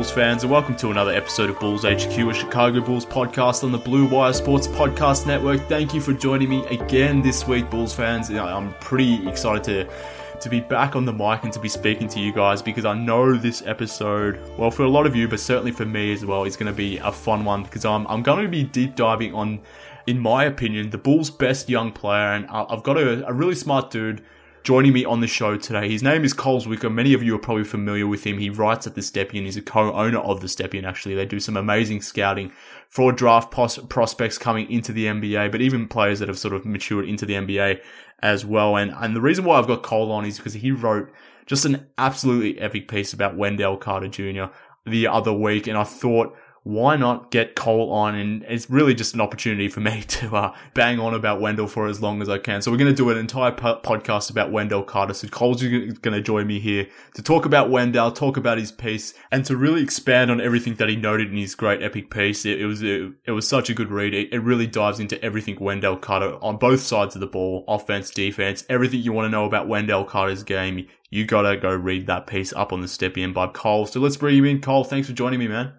Bulls fans, and welcome to another episode of Bulls HQ, a Chicago Bulls podcast on the Blue Wire Sports Podcast Network. Thank you for joining me again this week, Bulls fans. I'm pretty excited to to be back on the mic and to be speaking to you guys because I know this episode, well, for a lot of you, but certainly for me as well, is going to be a fun one because I'm I'm going to be deep diving on, in my opinion, the Bulls' best young player, and I've got a, a really smart dude joining me on the show today. His name is Cole Zwicker. Many of you are probably familiar with him. He writes at The Stepien. He's a co-owner of The Stepien, actually. They do some amazing scouting for draft pos- prospects coming into the NBA, but even players that have sort of matured into the NBA as well. And, and the reason why I've got Cole on is because he wrote just an absolutely epic piece about Wendell Carter Jr. the other week. And I thought, why not get Cole on? And it's really just an opportunity for me to uh, bang on about Wendell for as long as I can. So we're going to do an entire po- podcast about Wendell Carter. So Cole's going to join me here to talk about Wendell, talk about his piece, and to really expand on everything that he noted in his great epic piece. It, it was it, it, was such a good read. It, it really dives into everything Wendell Carter on both sides of the ball, offense, defense, everything you want to know about Wendell Carter's game. You gotta go read that piece up on the Stepien by Cole. So let's bring him in. Cole, thanks for joining me, man.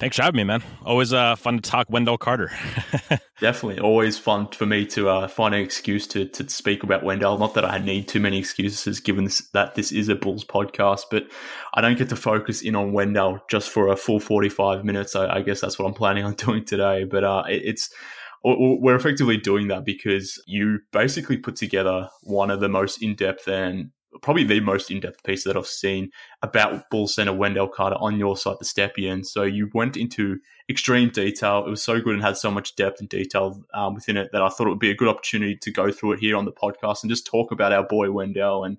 Thanks for having me, man. Always uh, fun to talk Wendell Carter. Definitely, always fun for me to uh, find an excuse to to speak about Wendell. Not that I need too many excuses, given this, that this is a Bulls podcast, but I don't get to focus in on Wendell just for a full forty five minutes. I, I, guess that's what I'm planning on doing today. But uh, it, it's we're effectively doing that because you basically put together one of the most in depth and probably the most in-depth piece that I've seen about Bull Center Wendell Carter on your site, the Stepien. So you went into extreme detail. It was so good and had so much depth and detail um, within it that I thought it would be a good opportunity to go through it here on the podcast and just talk about our boy Wendell. And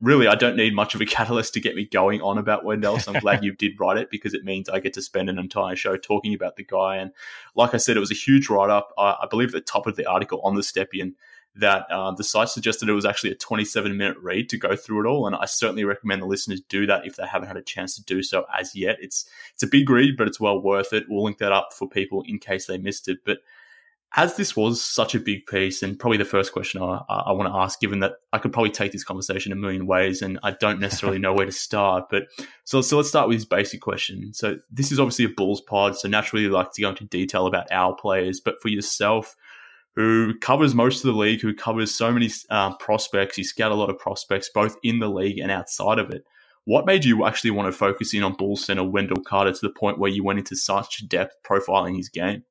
really, I don't need much of a catalyst to get me going on about Wendell. So I'm glad you did write it because it means I get to spend an entire show talking about the guy. And like I said, it was a huge write-up. I, I believe the top of the article on the Stepien – that uh, the site suggested it was actually a 27 minute read to go through it all. And I certainly recommend the listeners do that if they haven't had a chance to do so as yet. It's it's a big read, but it's well worth it. We'll link that up for people in case they missed it. But as this was such a big piece, and probably the first question I, I want to ask, given that I could probably take this conversation a million ways, and I don't necessarily know where to start. But so, so let's start with this basic question. So this is obviously a Bulls pod, so naturally, you like to go into detail about our players. But for yourself, who covers most of the league, who covers so many um, prospects. You scout a lot of prospects, both in the league and outside of it. What made you actually want to focus in on Bull Center Wendell Carter to the point where you went into such depth profiling his game?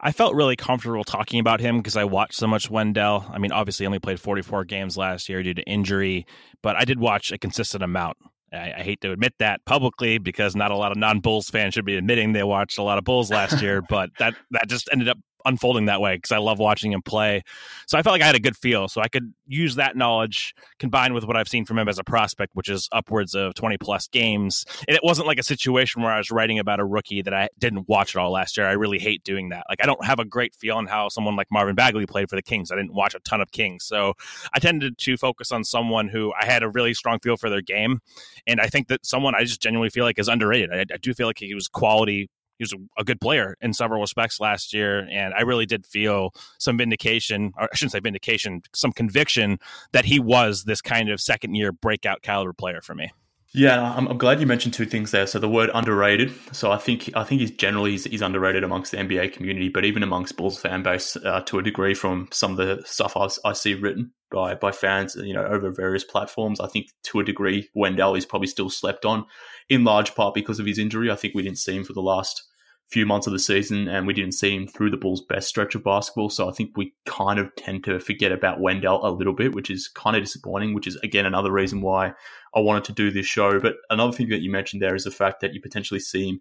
I felt really comfortable talking about him because I watched so much Wendell. I mean, obviously, only played 44 games last year due to injury, but I did watch a consistent amount. I, I, hate to admit that publicly because not a lot of non-Bulls fans should be admitting they watched a lot of Bulls last year, but that that just ended up unfolding that way because I love watching him play. So I felt like I had a good feel. So I could use that knowledge combined with what I've seen from him as a prospect, which is upwards of 20 plus games. And it wasn't like a situation where I was writing about a rookie that I didn't watch it all last year. I really hate doing that. Like I don't have a great feel on how someone like Marvin Bagley played for the Kings. I didn't watch a ton of Kings. So I tended to focus on someone who I had a really strong feel for their game. And I think that someone I just genuinely feel like is underrated. I, I do feel like he was quality he was a good player in several respects last year, and I really did feel some vindication, or I shouldn't say vindication, some conviction that he was this kind of second year breakout caliber player for me. Yeah, I'm, I'm, glad you mentioned two things there. So the word underrated. So I think I think he's generally he's, he's underrated amongst the NBA community, but even amongst Bulls fan base uh, to a degree from some of the stuff I, I see written by by fans, you know, over various platforms. I think to a degree Wendell is probably still slept on, in large part because of his injury. I think we didn't see him for the last few months of the season, and we didn't see him through the Bulls' best stretch of basketball. So I think we kind of tend to forget about Wendell a little bit, which is kind of disappointing. Which is again another reason why I wanted to do this show. But another thing that you mentioned there is the fact that you potentially see him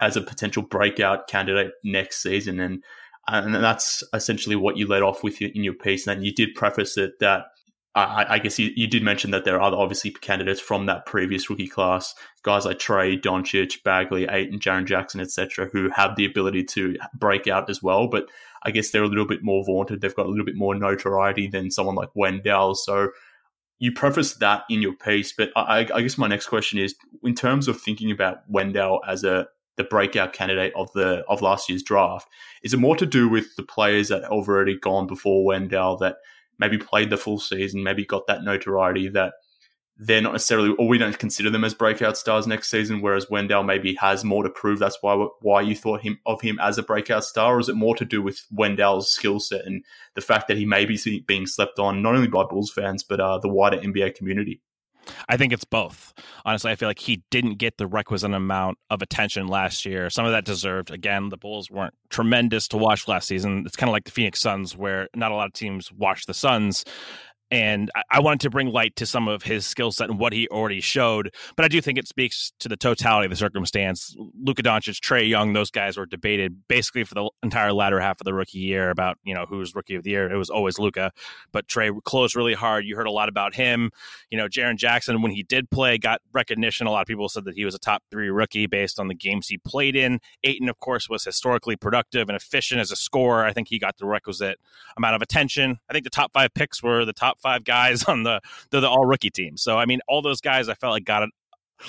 as a potential breakout candidate next season, and and that's essentially what you led off with in your piece. And you did preface it that I, I guess you, you, did mention that there are obviously candidates from that previous rookie class, guys like Trae, Doncic, Bagley, Ayton, Jaren Jackson, etc., who have the ability to break out as well. But I guess they're a little bit more vaunted. They've got a little bit more notoriety than someone like Wendell. So you preface that in your piece. But I, I guess my next question is, in terms of thinking about Wendell as a the breakout candidate of the of last year's draft, is it more to do with the players that have already gone before Wendell that maybe played the full season, maybe got that notoriety that they're not necessarily, or we don't consider them as breakout stars next season. Whereas Wendell maybe has more to prove. That's why why you thought him of him as a breakout star, or is it more to do with Wendell's skill set and the fact that he may be being slept on not only by Bulls fans but uh, the wider NBA community? I think it's both. Honestly, I feel like he didn't get the requisite amount of attention last year. Some of that deserved. Again, the Bulls weren't tremendous to watch last season. It's kind of like the Phoenix Suns, where not a lot of teams watch the Suns and I wanted to bring light to some of his skill set and what he already showed. But I do think it speaks to the totality of the circumstance. Luka Doncic, Trae Young, those guys were debated basically for the entire latter half of the rookie year about you know who's rookie of the year. It was always Luka, but Trae closed really hard. You heard a lot about him. You know, Jaren Jackson when he did play got recognition. A lot of people said that he was a top three rookie based on the games he played in. Ayton, of course, was historically productive and efficient as a scorer. I think he got the requisite amount of attention. I think the top five picks were the top five guys on the the, the all rookie team. So I mean, all those guys I felt like got a,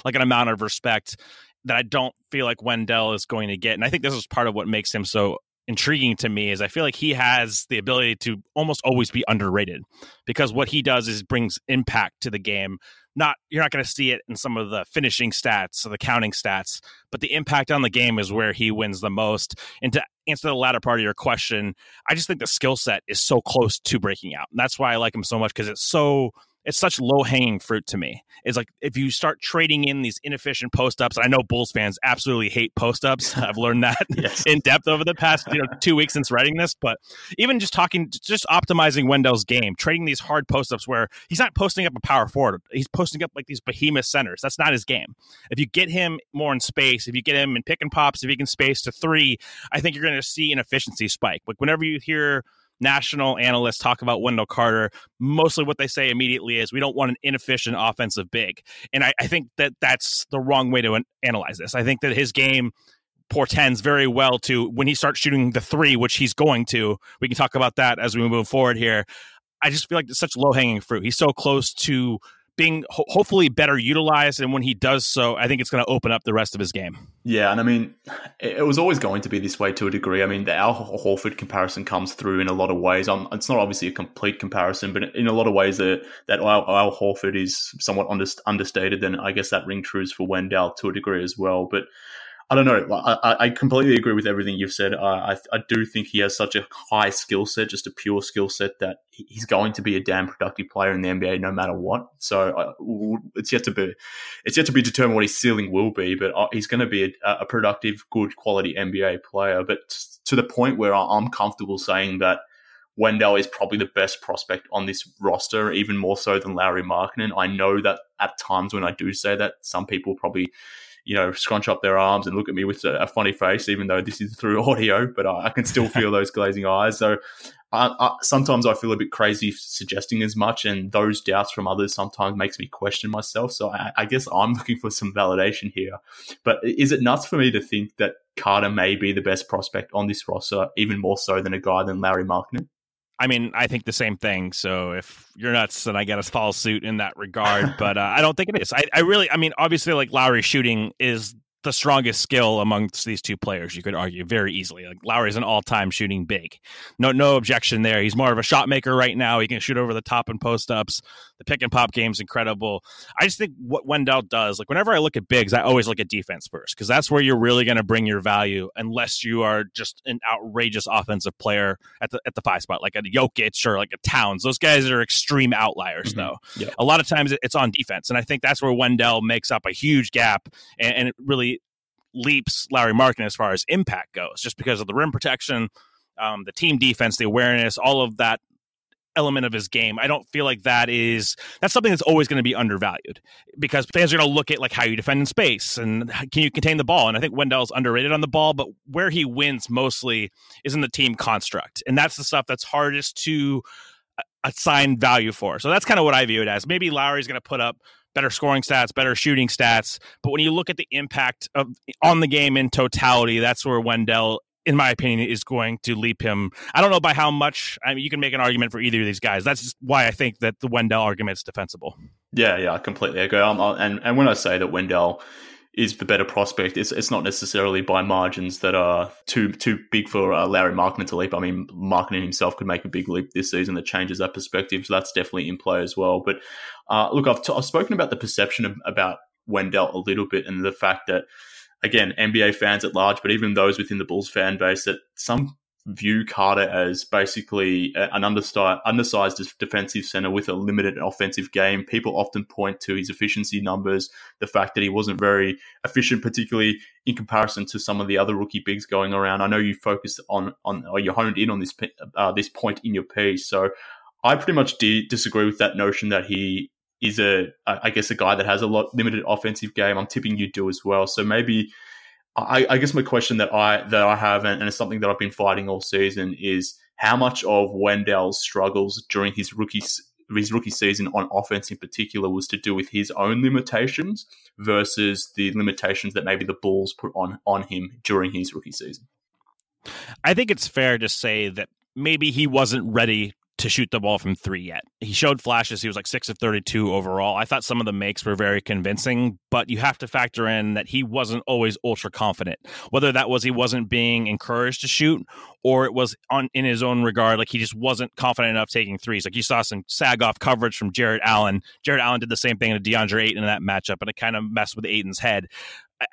like an amount of respect that I don't feel like Wendell is going to get. And I think this is part of what makes him so intriguing to me is I feel like he has the ability to almost always be underrated because what he does is brings impact to the game. Not you're not going to see it in some of the finishing stats or the counting stats, but the impact on the game is where he wins the most. And to answer the latter part of your question, I just think the skill set is so close to breaking out. And that's why I like him so much because it's so it's such low hanging fruit to me. It's like if you start trading in these inefficient post ups, I know Bulls fans absolutely hate post ups. I've learned that yes. in depth over the past you know two weeks since writing this. But even just talking, just optimizing Wendell's game, trading these hard post ups where he's not posting up a power forward, he's posting up like these behemoth centers. That's not his game. If you get him more in space, if you get him in pick and pops, if he can space to three, I think you're going to see an efficiency spike. Like whenever you hear national analysts talk about Wendell Carter, mostly what they say immediately is we don't want an inefficient offensive big. And I, I think that that's the wrong way to an- analyze this. I think that his game portends very well to when he starts shooting the three, which he's going to. We can talk about that as we move forward here. I just feel like it's such low hanging fruit. He's so close to being ho- hopefully better utilized. And when he does so, I think it's going to open up the rest of his game. Yeah, and I mean, it was always going to be this way to a degree. I mean, the Al Horford comparison comes through in a lot of ways. Um, it's not obviously a complete comparison, but in a lot of ways, that that Al, Al Horford is somewhat understated. Then I guess that ring trues for Wendell to a degree as well. But I don't know. I, I completely agree with everything you've said. I, I do think he has such a high skill set, just a pure skill set, that he's going to be a damn productive player in the NBA no matter what. So uh, it's yet to be, it's yet to be determined what his ceiling will be. But uh, he's going to be a, a productive, good quality NBA player. But to the point where I'm comfortable saying that Wendell is probably the best prospect on this roster, even more so than Lauri Markkanen. I know that at times when I do say that, some people probably you know, scrunch up their arms and look at me with a, a funny face, even though this is through audio, but I, I can still feel those glazing eyes. So I, I, sometimes I feel a bit crazy suggesting as much, and those doubts from others sometimes makes me question myself. So I, guess I'm looking for some validation here. But is it nuts for me to think that Carter may be the best prospect on this roster, even more so than a guy than Lauri Markkanen? I mean, I think the same thing. So if you're nuts, then I got to follow suit in that regard. but uh, I don't think it is. I, I really, I mean, obviously, like Lauri shooting is the strongest skill amongst these two players. You could argue very easily. Like Lauri's an all-time shooting big. No, no objection there. He's more of a shot maker right now. He can shoot over the top and post ups. The pick and pop game's incredible. I just think what Wendell does, like whenever I look at bigs, I always look at defense first because that's where you're really going to bring your value, unless you are just an outrageous offensive player at the at the five spot, like a Jokic or like a Towns. Those guys are extreme outliers, mm-hmm. though. Yeah. A lot of times it's on defense, and I think that's where Wendell makes up a huge gap and, and it really leaps Lauri Markkanen as far as impact goes, just because of the rim protection, um, the team defense, the awareness, all of that element of his game. I don't feel like that is that's something that's always going to be undervalued because fans are going to look at like how you defend in space and can you contain the ball. And I think Wendell's underrated on the ball, but where he wins mostly is in the team construct, and that's the stuff that's hardest to uh, assign value for. So that's kind of what I view it as. Maybe Lauri's going to put up better scoring stats, better shooting stats. But when you look at the impact of on the game in totality, that's where Wendell, in my opinion, is going to leap him. I don't know by how much. I mean, you can make an argument for either of these guys. That's why I think that the Wendell argument is defensible. Yeah, yeah, I completely agree. I'm, and and when I say that Wendell is the better prospect. It's it's not necessarily by margins that are too too big for uh, Lauri Markkanen to leap. I mean, Markkanen himself could make a big leap this season that changes that perspective. So that's definitely in play as well. But uh, look, I've, t- I've spoken about the perception of, about Wendell a little bit and the fact that again, NBA fans at large, but even those within the Bulls fan base, that some view Carter as basically an undersized, undersized defensive center with a limited offensive game. People often point to his efficiency numbers, the fact that he wasn't very efficient, particularly in comparison to some of the other rookie bigs going around. I know you focused on on or you honed in on this uh, this point in your piece, so I pretty much de- disagree with that notion that he is a I guess a guy that has a lot limited offensive game. I'm tipping you do as well. So maybe I, I, guess my question that I that I have, and, and it's something that I've been fighting all season, is how much of Wendell's struggles during his rookie his rookie season on offense in particular was to do with his own limitations versus the limitations that maybe the Bulls put on on him during his rookie season. I think it's fair to say that maybe he wasn't ready to shoot the ball from three yet. He showed flashes. He was like six of 32 overall. I thought some of the makes were very convincing, but you have to factor in that he wasn't always ultra confident. Whether that was he wasn't being encouraged to shoot or it was on in his own regard, like he just wasn't confident enough taking threes. Like you saw some sag off coverage from Jarrett Allen. Jarrett Allen did the same thing to DeAndre Ayton in that matchup, and it kind of messed with Ayton's head.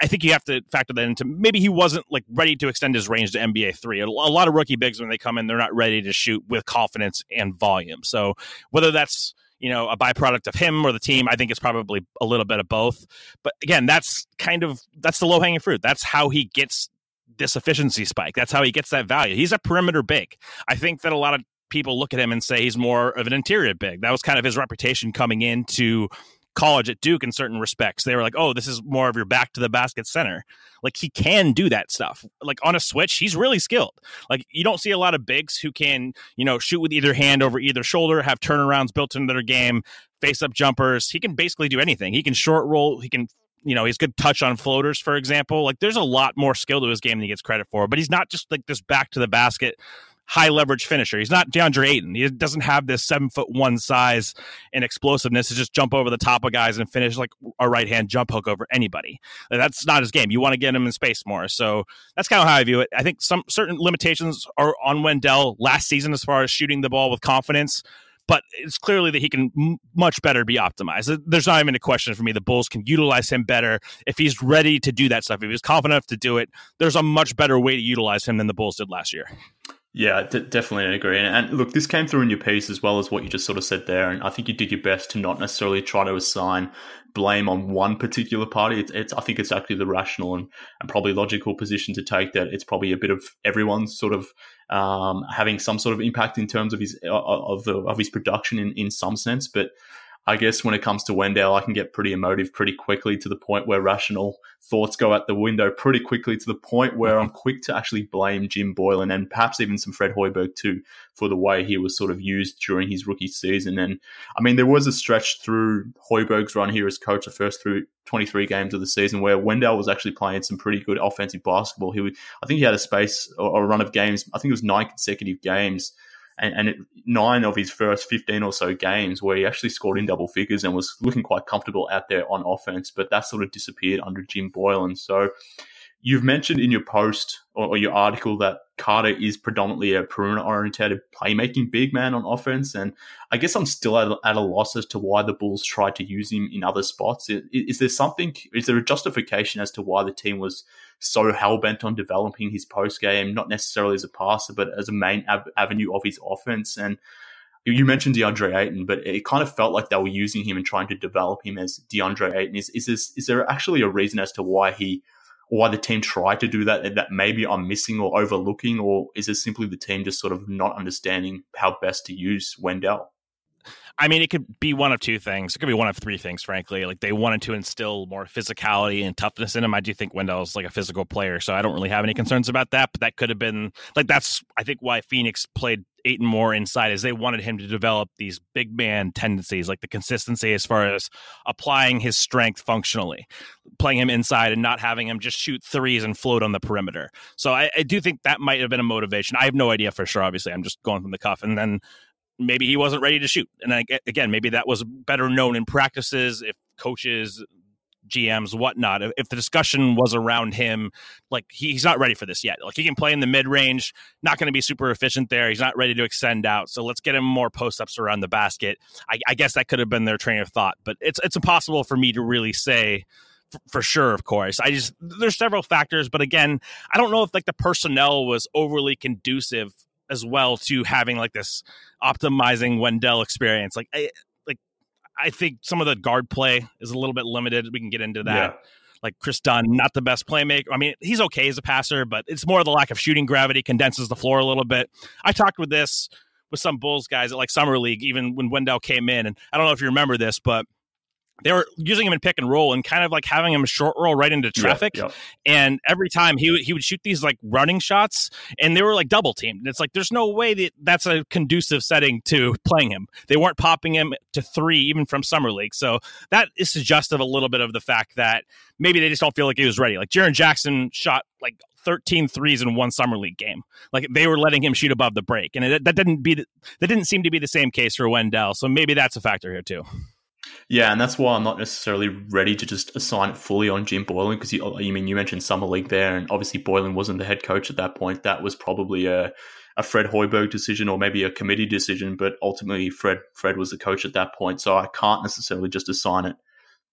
I think you have to factor that into maybe he wasn't like ready to extend his range to NBA three. A lot of rookie bigs when they come in, they're not ready to shoot with confidence and volume. So whether that's you know a byproduct of him or the team, I think it's probably a little bit of both. But again, that's kind of that's the low hanging fruit. That's how he gets this efficiency spike. That's how he gets that value. He's a perimeter big. I think that a lot of people look at him and say he's more of an interior big. That was kind of his reputation coming into college at Duke in certain respects. They were like, oh, this is more of your back to the basket center. Like he can do that stuff. Like on a switch, he's really skilled. Like you don't see a lot of bigs who can, you know, shoot with either hand over either shoulder, have turnarounds built into their game, face up jumpers. He can basically do anything. He can short roll. He can you know, he's good touch on floaters, for example. Like there's a lot more skill to his game than he gets credit for, but he's not just like this back to the basket high leverage finisher. He's not DeAndre Ayton. He doesn't have this seven foot one size and explosiveness to just jump over the top of guys and finish like a right hand jump hook over anybody. That's not his game. You want to get him in space more. So that's kind of how I view it. I think some certain limitations are on Wendell last season as far as shooting the ball with confidence. But it's clearly that he can m- much better be optimized. There's not even a question for me. The Bulls can utilize him better if he's ready to do that stuff. If he's confident enough to do it, there's a much better way to utilize him than the Bulls did last year. Yeah, d- definitely agree. And, and, look, this came through in your piece as well as what you just sort of said there. And I think you did your best to not necessarily try to assign blame on one particular party. It's, it's I think it's actually the rational and, and, probably logical position to take that it's probably a bit of everyone's sort of um, having some sort of impact in terms of his of the of his production in, in some sense. But I guess when it comes to Wendell, I can get pretty emotive pretty quickly to the point where rational thoughts go out the window pretty quickly to the point where I'm mm-hmm. quick to actually blame Jim Boylen and perhaps even some Fred Hoiberg too for the way he was sort of used during his rookie season. And I mean, there was a stretch through Hoiberg's run here as coach, the first through 23 games of the season, where Wendell was actually playing some pretty good offensive basketball. He, was I think he had a space or a run of games. I think it was nine consecutive games and, and it, nine of his first 15 or so games where he actually scored in double figures and was looking quite comfortable out there on offense, but that sort of disappeared under Jim Boylen. So you've mentioned in your post or, or your article that Carter is predominantly a perimeter oriented playmaking big man on offense. And I guess I'm still at, at, a loss as to why the Bulls tried to use him in other spots. Is, is there something, is there a justification as to why the team was so hell bent on developing his post game, not necessarily as a passer, but as a main av- avenue of his offense. And you mentioned DeAndre Ayton, but it kind of felt like they were using him and trying to develop him as DeAndre Ayton. Is is this is there actually a reason as to why he why the team tried to do that that maybe I'm missing or overlooking, or is it simply the team just sort of not understanding how best to use Wendell? I mean, it could be one of two things. It could be one of three things, frankly. Like they wanted to instill more physicality and toughness in him. I do think Wendell's like a physical player, so I don't really have any concerns about that. But that could have been like that's I think why Phoenix played Ayton more inside is they wanted him to develop these big man tendencies, like the consistency as far as applying his strength functionally, playing him inside and not having him just shoot threes and float on the perimeter. So I, I do think that might have been a motivation. I have no idea for sure. Obviously, I'm just going from the cuff. And then maybe he wasn't ready to shoot. And I, again, maybe that was better known in practices if coaches GMs, whatnot. If the discussion was around him, like he's not ready for this yet. Like he can play in the mid range, not going to be super efficient there. He's not ready to extend out. So let's get him more post ups around the basket. I, I, guess that could have been their train of thought, but it's it's impossible for me to really say for sure. Of course, I just there's several factors, but again, I don't know if like the personnel was overly conducive as well to having like this optimizing Wendell experience. Like I, I think some of the guard play is a little bit limited. We can get into that. Yeah. Like Kris Dunn, not the best playmaker. I mean, he's okay as a passer, but it's more the lack of shooting gravity condenses the floor a little bit. I talked with this with some Bulls guys at like summer league, even when Wendell came in, and I don't know if you remember this, but they were using him in pick and roll and kind of like having him short roll right into traffic. Yeah, yeah. And every time he he would shoot these like running shots, and they were like double teamed. And it's like there's no way that that's a conducive setting to playing him. They weren't popping him to three even from summer league, so that is suggestive a little bit of the fact that maybe they just don't feel like he was ready. Like Jaren Jackson shot like 13 threes in one summer league game. Like they were letting him shoot above the break, and it, that didn't be the, that didn't seem to be the same case for Wendell. So maybe that's a factor here too. Yeah, and that's why I'm not necessarily ready to just assign it fully on Jim Boylen because you, you mean you mentioned summer league there, and obviously Boylen wasn't the head coach at that point. That was probably a a Fred Hoiberg decision or maybe a committee decision, but ultimately Fred Fred was the coach at that point, so I can't necessarily just assign it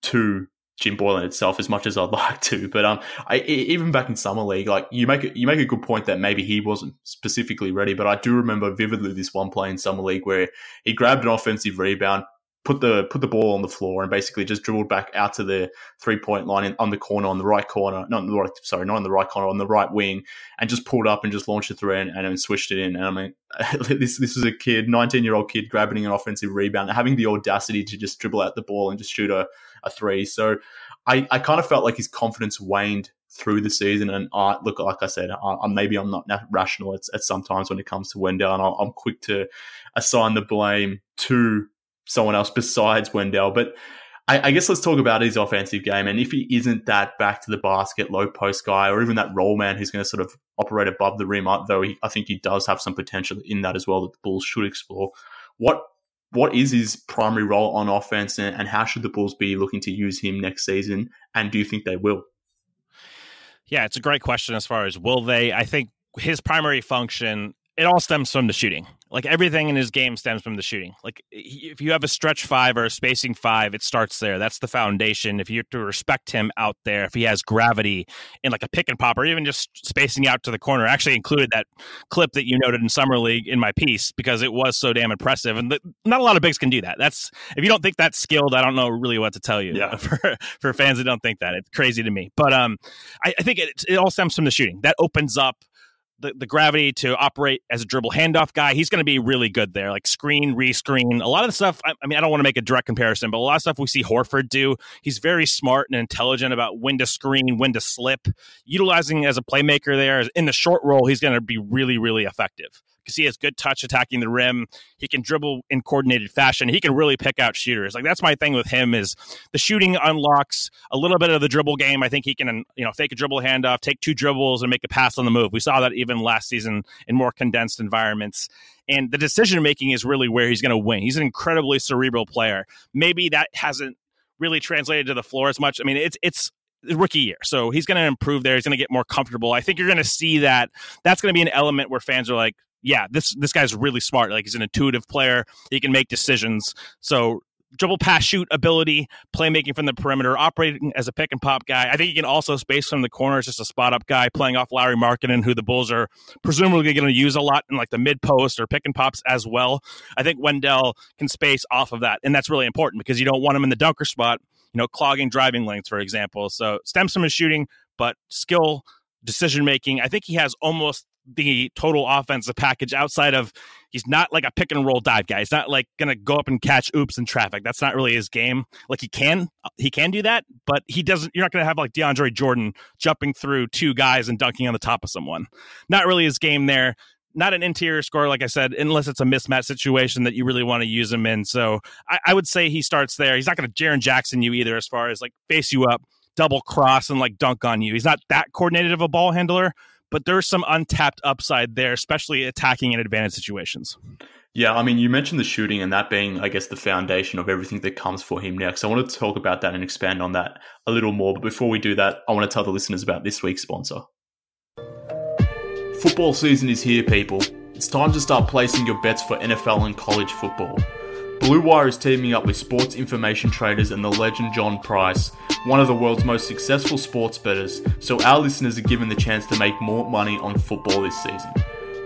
to Jim Boylen itself as much as I'd like to. But um, I, even back in summer league, like you make a, you make a good point that maybe he wasn't specifically ready. But I do remember vividly this one play in summer league where he grabbed an offensive rebound, put the put the ball on the floor and basically just dribbled back out to the three point line in, on the corner on the right corner, not the right, sorry, not on the right corner, on the right wing, and just pulled up and just launched it through and, and then switched it in. And I mean, this this was a kid, nineteen year old kid, grabbing an offensive rebound, having the audacity to just dribble out the ball and just shoot a, a three. So I, I kind of felt like his confidence waned through the season. And I look, like I said, I, maybe I'm not rational at, at sometimes when it comes to Wendell, and I'm quick to assign the blame to someone else besides Wendell. But I, I, guess let's talk about his offensive game. And if he isn't that back to the basket, low post guy, or even that roll man who's going to sort of operate above the rim, though he, I think he does have some potential in that as well that the Bulls should explore. What what is his primary role on offense, and, and how should the Bulls be looking to use him next season? And do you think they will? Yeah, it's a great question as far as will they. I think his primary function it all stems from the shooting. Like everything in his game stems from the shooting. Like if you have a stretch five or a spacing five, it starts there. That's the foundation. If you have to respect him out there, if he has gravity in like a pick and pop or even just spacing out to the corner, I actually included that clip that you noted in summer league in my piece because it was so damn impressive. And the, not a lot of bigs can do that. That's if you don't think that's skilled, I don't know really what to tell you. Yeah. For for fans that don't think that, it's crazy to me. But um, I, I think it, it all stems from the shooting. That opens up the, the gravity to operate as a dribble handoff guy. He's going to be really good there, like screen, rescreen. A lot of the stuff, I, I mean, I don't want to make a direct comparison, but a lot of stuff we see Horford do, he's very smart and intelligent about when to screen, when to slip. Utilizing as a playmaker there in the short roll, he's going to be really, really effective because he has good touch attacking the rim. He can dribble in coordinated fashion. He can really pick out shooters. Like that's my thing with him is the shooting unlocks a little bit of the dribble game. I think he can you know fake a dribble handoff, take two dribbles, and make a pass on the move. We saw that even last season in more condensed environments. And the decision making is really where he's going to win. He's an incredibly cerebral player. Maybe that hasn't really translated to the floor as much. I mean, it's it's rookie year. So he's going to improve there. He's going to get more comfortable. I think you're going to see that that's going to be an element where fans are like, yeah, this this guy's really smart. Like he's an intuitive player. He can make decisions. So dribble pass shoot ability, playmaking from the perimeter, operating as a pick and pop guy. I think he can also space from the corners, just a spot up guy, playing off Lauri Markkanen, who the Bulls are presumably going to use a lot in like the mid post or pick and pops as well. I think Wendell can space off of that, and that's really important because you don't want him in the dunker spot, you know, clogging driving lanes, for example. So stems from his shooting, but skill, decision making. I think he has almost the total offensive package outside of he's not like a pick and roll dive guy. He's not like gonna go up and catch oops in traffic. That's not really his game. Like he can he can do that, but he doesn't you're not gonna have like DeAndre Jordan jumping through two guys and dunking on the top of someone. Not really his game there. Not an interior scorer, like I said, unless it's a mismatch situation that you really want to use him in. So I, I would say he starts there. He's not going to Jaren Jackson you either, as far as like face you up, double cross, and like dunk on you. He's not that coordinated of a ball handler, but there's some untapped upside there, especially attacking in advantage situations. Yeah, I mean, you mentioned the shooting and that being, I guess, the foundation of everything that comes for him next. I want to talk about that and expand on that a little more. But before we do that, I want to tell the listeners about this week's sponsor. Football season is here, people. It's time to start placing your bets for NFL and college football. Blue Wire is teaming up with sports information traders and the legend John Price, one of the world's most successful sports bettors, so our listeners are given the chance to make more money on football this season.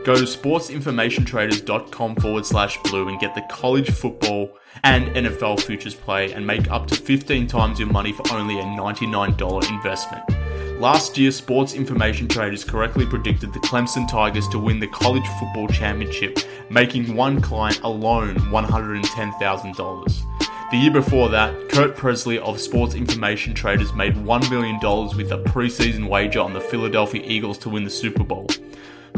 Go to sportsinformationtraders.com forward slash blue and get the college football and NFL futures play and make up to 15 times your money for only a $99 investment. Last year, Sports Information Traders correctly predicted the Clemson Tigers to win the college football championship, making one client alone $110,000. The year before that, Kurt Presley of Sports Information Traders made $1 million with a preseason wager on the Philadelphia Eagles to win the Super Bowl.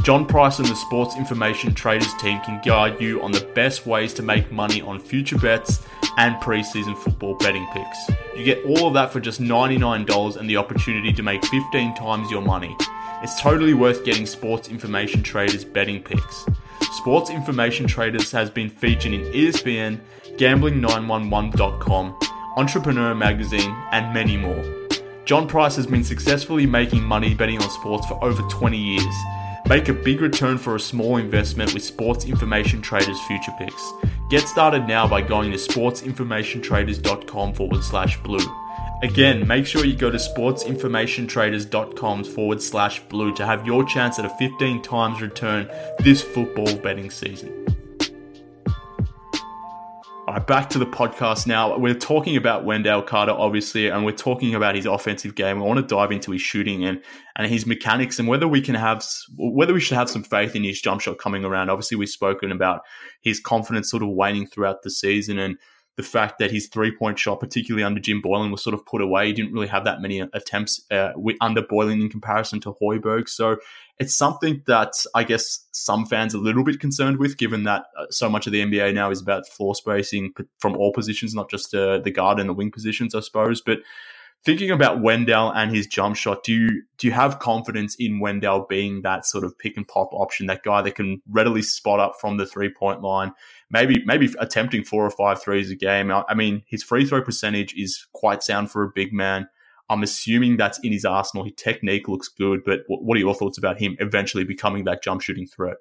John Price and the Sports Information Traders team can guide you on the best ways to make money on future bets and preseason football betting picks. You get all of that for just $99 and the opportunity to make 15 times your money. It's totally worth getting Sports Information Traders betting picks. Sports Information Traders has been featured in ESPN, Gambling911.com, Entrepreneur Magazine, and many more. John Price has been successfully making money betting on sports for over 20 years. Make a big return for a small investment with Sports Information Traders Future Picks. Get started now by going to sportsinformationtraders.com forward slash blue. Again, make sure you go to sportsinformationtraders.com forward slash blue to have your chance at a 15 times return this football betting season. Back to the podcast now. We're talking about Wendell Carter, obviously, and we're talking about his offensive game. I want to dive into his shooting and, and his mechanics and whether we can have, whether we should have some faith in his jump shot coming around. Obviously, we've spoken about his confidence sort of waning throughout the season and the fact that his three point shot, particularly under Jim Boylen, was sort of put away. He didn't really have that many attempts uh, under Boylen in comparison to Hoiberg. So it's something that I guess some fans are a little bit concerned with, given that uh, so much of the NBA now is about floor spacing from all positions, not just uh, the guard and the wing positions, I suppose. But thinking about Wendell and his jump shot, do you do you have confidence in Wendell being that sort of pick and pop option, that guy that can readily spot up from the three point line, maybe maybe attempting four or five threes a game? I mean, his free throw percentage is quite sound for a big man. I'm assuming that's in his arsenal. His technique looks good, but what are your thoughts about him eventually becoming that jump shooting threat?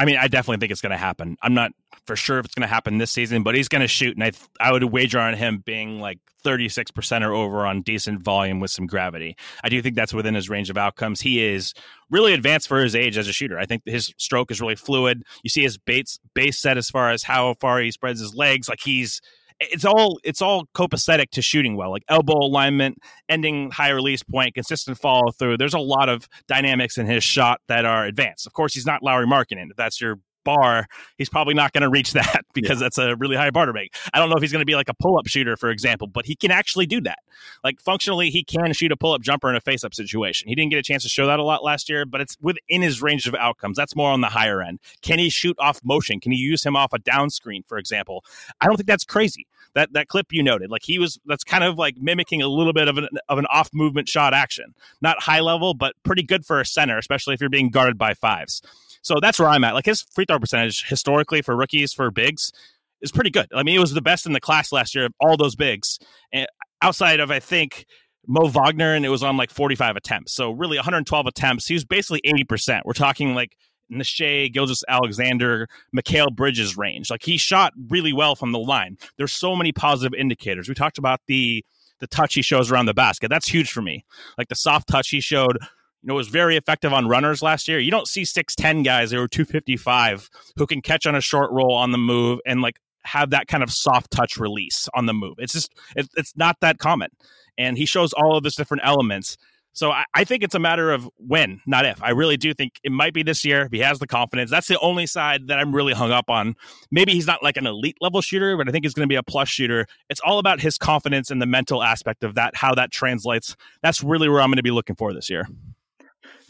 I mean, I definitely think it's going to happen. I'm not for sure if it's going to happen this season, but he's going to shoot, and I I would wager on him being like 36 percent or over on decent volume with some gravity. I do think that's within his range of outcomes. He is really advanced for his age as a shooter. I think his stroke is really fluid. You see his base base set as far as how far he spreads his legs, like he's it's all it's all copacetic to shooting well, like elbow alignment, ending high release point, consistent follow through. There's a lot of dynamics in his shot that are advanced. Of course, he's not Lauri Markkanen. If that's your bar, he's probably not going to reach that because yeah. that's a really high bar to make. I don't know if he's going to be like a pull up shooter, for example, but he can actually do that. Like functionally, he can shoot a pull up jumper in a face up situation. He didn't get a chance to show that a lot last year, but it's within his range of outcomes. That's more on the higher end. Can he shoot off motion? Can he use him off a down screen, for example? I don't think that's crazy. That that clip you noted, like he was, that's kind of like mimicking a little bit of an of an off movement shot action. Not high level, but pretty good for a center, especially if you're being guarded by fives. So that's where I'm at. Like his free throw percentage historically for rookies for bigs is pretty good. I mean, it was the best in the class last year of all those bigs. And outside of I think Mo Wagner, and it was on like 45 attempts. So really 112 attempts. He was basically 80%. We're talking like Shai, Gilgeous-Alexander, Mikal Bridges range. Like he shot really well from the line. There's so many positive indicators. We talked about the the touch he shows around the basket. That's huge for me. Like the soft touch he showed you know, was very effective on runners last year. You don't see 6'10 guys who are 255 who can catch on a short roll on the move and like have that kind of soft touch release on the move. It's just, it, it's not that common. And he shows all of those different elements. So I, I, think it's a matter of when, not if. I really do think it might be this year if he has the confidence. That's the only side that I'm really hung up on. Maybe he's not like an elite level shooter, but I think he's going to be a plus shooter. It's all about his confidence and the mental aspect of that, how that translates. That's really where I'm going to be looking for this year.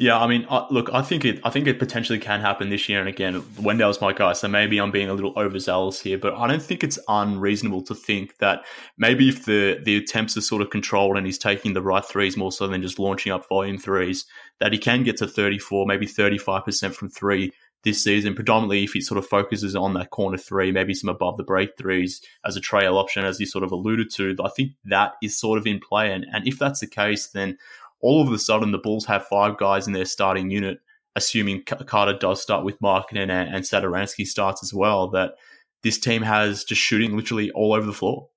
Yeah, I mean, uh, look, I think it, I think it potentially can happen this year and again. Wendell's my guy, so maybe I'm being a little overzealous here, but I don't think it's unreasonable to think that maybe if the the attempts are sort of controlled and he's taking the right threes more so than just launching up volume threes, that he can get to 34, maybe 35 percent from three this season, predominantly if he sort of focuses on that corner three, maybe some above the break threes as a trail option, as you sort of alluded to. I think that is sort of in play. And, and if that's the case, then all of a sudden the Bulls have five guys in their starting unit, assuming Carter does start with Markkanen and, and Satoransky starts as well, that this team has just shooting literally all over the floor.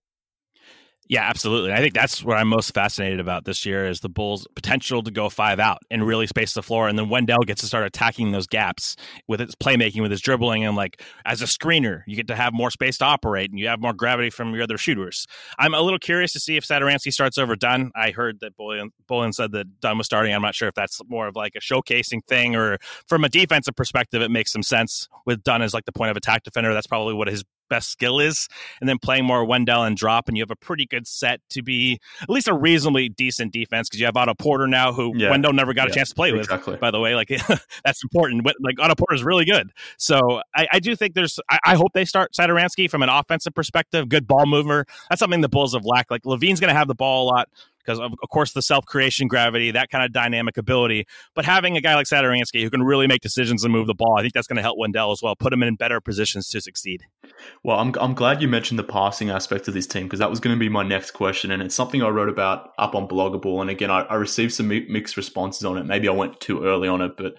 Yeah, absolutely. I think that's what I'm most fascinated about this year is the Bulls' potential to go five out and really space the floor. And then Wendell gets to start attacking those gaps with his playmaking, with his dribbling, and like as a screener, you get to have more space to operate and you have more gravity from your other shooters. I'm a little curious to see if Satoransky starts over Dunn. I heard that Boylen, said that Dunn was starting. I'm not sure if that's more of like a showcasing thing or from a defensive perspective, it makes some sense with Dunn as like the point of attack defender. That's probably what his best skill is, and then playing more Wendell and drop, and you have a pretty good set to be at least a reasonably decent defense because you have Otto Porter now, who yeah. Wendell never got yeah, a chance to play exactly. with. By the way, like that's important. Like Otto Porter is really good, so I, I do think there's. I, I, hope they start Satoransky from an offensive perspective. Good ball mover. That's something the Bulls have lacked. Like LaVine's going to have the ball a lot because of, of, course the self creation gravity, that kind of dynamic ability. But having a guy like Satoransky who can really make decisions and move the ball, I think that's going to help Wendell as well, put him in better positions to succeed. Well, I'm I'm glad you mentioned the passing aspect of this team because that was going to be my next question, and it's something I wrote about up on Blog a Bull. And again, I, I received some mixed responses on it. Maybe I went too early on it, but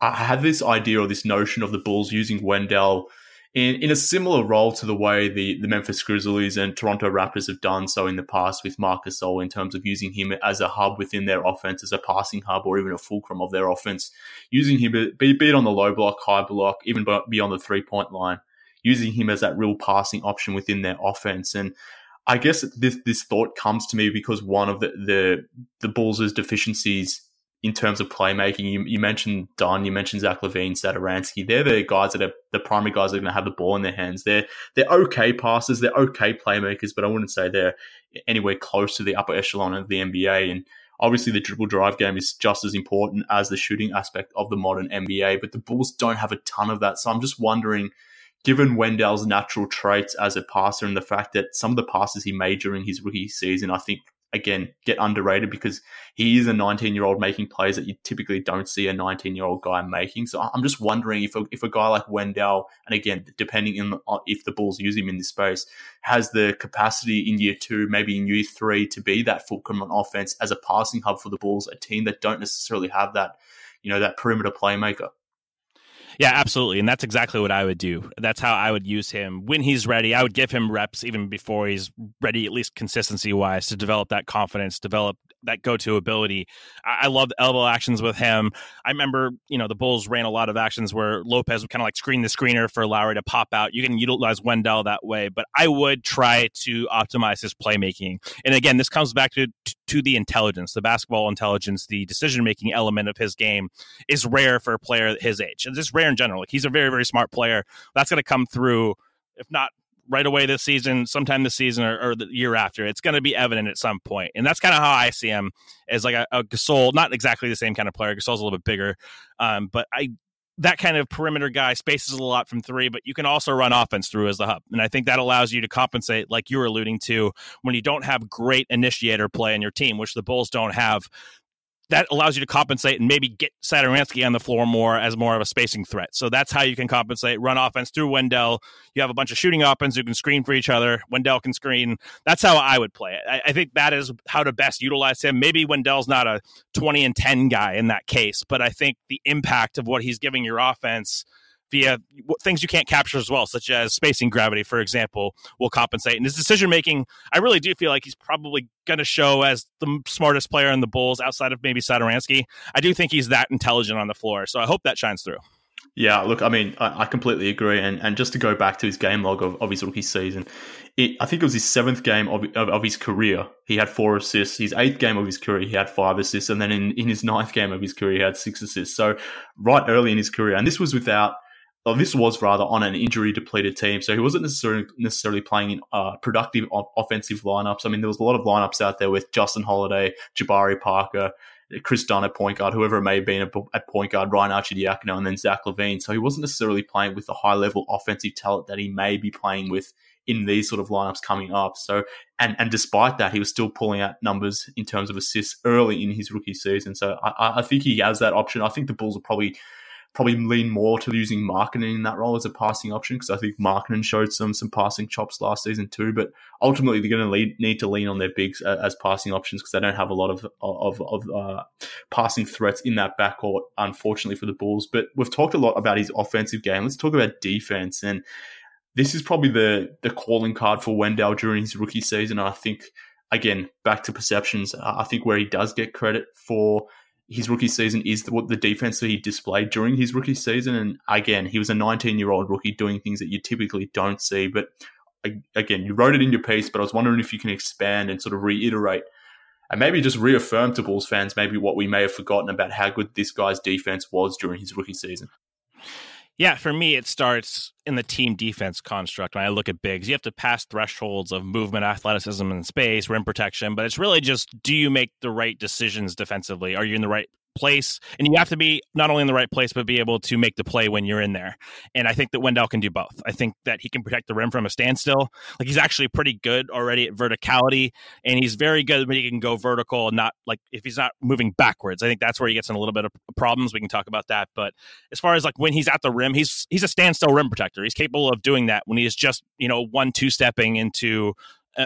I had this idea or this notion of the Bulls using Wendell in, in a similar role to the way the, the Memphis Grizzlies and Toronto Raptors have done so in the past with Marc Gasol in terms of using him as a hub within their offense, as a passing hub or even a fulcrum of their offense, using him, be, be it on the low block, high block, even beyond the three point line, using him as that real passing option within their offense. And I guess this, this thought comes to me because one of the, the, the Bulls' deficiencies in terms of playmaking. You, you mentioned Dunn, you mentioned Zach LaVine, Satoransky. They're the guys that are the primary guys that are going to have the ball in their hands. They're they're okay passers, they're okay playmakers, but I wouldn't say they're anywhere close to the upper echelon of the NBA. And obviously, the dribble drive game is just as important as the shooting aspect of the modern NBA. But the Bulls don't have a ton of that, so I'm just wondering. Given Wendell's natural traits as a passer and the fact that some of the passes he made during his rookie season, I think again get underrated because he is a 19 year old making plays that you typically don't see a 19 year old guy making. So I'm just wondering if a, if a guy like Wendell, and again depending on uh, if the Bulls use him in this space, has the capacity in year two, maybe in year three, to be that fulcrum on offense as a passing hub for the Bulls, a team that don't necessarily have that, you know, that perimeter playmaker. Yeah, absolutely. And that's exactly what I would do. That's how I would use him when he's ready. I would give him reps even before he's ready, at least consistency wise, to develop that confidence, develop that go-to ability. I, I love elbow actions with him. I remember, you know, the Bulls ran a lot of actions where Lopez would kind of like screen the screener for Lauri to pop out. You can utilize Wendell that way, but I would try to optimize his playmaking. And again, this comes back to to the intelligence, the basketball intelligence, the decision making element of his game is rare for a player his age. And just rare in general. Like he's a very very smart player. That's going to come through if not right away this season, sometime this season or, or the year after. It's going to be evident at some point, and that's kind of how I see him as like a, a Gasol, not exactly the same kind of player. Gasol's a little bit bigger, um, but I that kind of perimeter guy spaces a lot from three, but you can also run offense through as the hub. And I think that allows you to compensate, like you were alluding to, when you don't have great initiator play in your team, which the Bulls don't have that allows you to compensate and maybe get Satoransky on the floor more as more of a spacing threat. So that's how you can compensate. Run offense through Wendell. You have a bunch of shooting options who can screen for each other. Wendell can screen. That's how I would play it. I, I think that is how to best utilize him. Maybe Wendell's not a 20 and 10 guy in that case, but I think the impact of what he's giving your offense – via things you can't capture as well, such as spacing gravity, for example, will compensate. And his decision making, I really do feel like he's probably going to show as the smartest player in the Bulls outside of maybe Satoransky. I do think he's that intelligent on the floor. So I hope that shines through. Yeah, look, I mean, I, I, completely agree. And, and just to go back to his game log of, of his rookie season, it, I think it was his seventh game of, of, of, his career. He had four assists. His eighth game of his career, he had five assists. And then in, in his ninth game of his career, he had six assists. So right early in his career. And this was without – this was rather on an injury depleted team, so he wasn't necessarily necessarily playing in uh, productive offensive lineups. I mean, there was a lot of lineups out there with Justin Holiday, Jabari Parker, Kris Dunn at point guard, whoever it may have been at point guard, Ryan Arcidiacono, and then Zach LaVine. So he wasn't necessarily playing with the high level offensive talent that he may be playing with in these sort of lineups coming up. So, and and despite that, he was still pulling out numbers in terms of assists early in his rookie season. So I, I think he has that option. I think the Bulls are probably probably lean more to using Markkanen in that role as a passing option because I think Markkanen showed some some passing chops last season too. But ultimately, they're going to need to lean on their bigs as, as passing options because they don't have a lot of of, of uh, passing threats in that backcourt, unfortunately for the Bulls. But we've talked a lot about his offensive game. Let's talk about defense and. This is probably the the calling card for Wendell during his rookie season. I think again, back to perceptions, I think where he does get credit for his rookie season is the, what the defense that he displayed during his rookie season. And again, he was a 19 year old rookie doing things that you typically don't see. But again, you wrote it in your piece, but I was wondering if you can expand and sort of reiterate and maybe just reaffirm to Bulls fans maybe what we may have forgotten about how good this guy's defense was during his rookie season. Yeah, for me, it starts in the team defense construct. When I look at bigs, you have to pass thresholds of movement, athleticism, and space, rim protection. But it's really just do you make the right decisions defensively? Are you in the right place and you have to be not only in the right place but be able to make the play when you're in there. And i think that wendell can do both. I think that he can protect the rim from a standstill. Like he's actually pretty good already at verticality and he's very good when he can go vertical and not like if he's not moving backwards. I think that's where he gets in a little bit of problems. We can talk about that. But as far as like when he's at the rim he's he's a standstill rim protector. He's capable of doing that when he is just you know one two stepping into